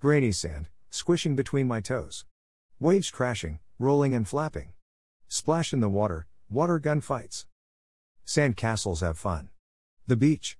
Grainy sand, squishing between my toes. Waves crashing, rolling and flapping. Splash in the water, water gun fights. Sand castles have fun. The beach.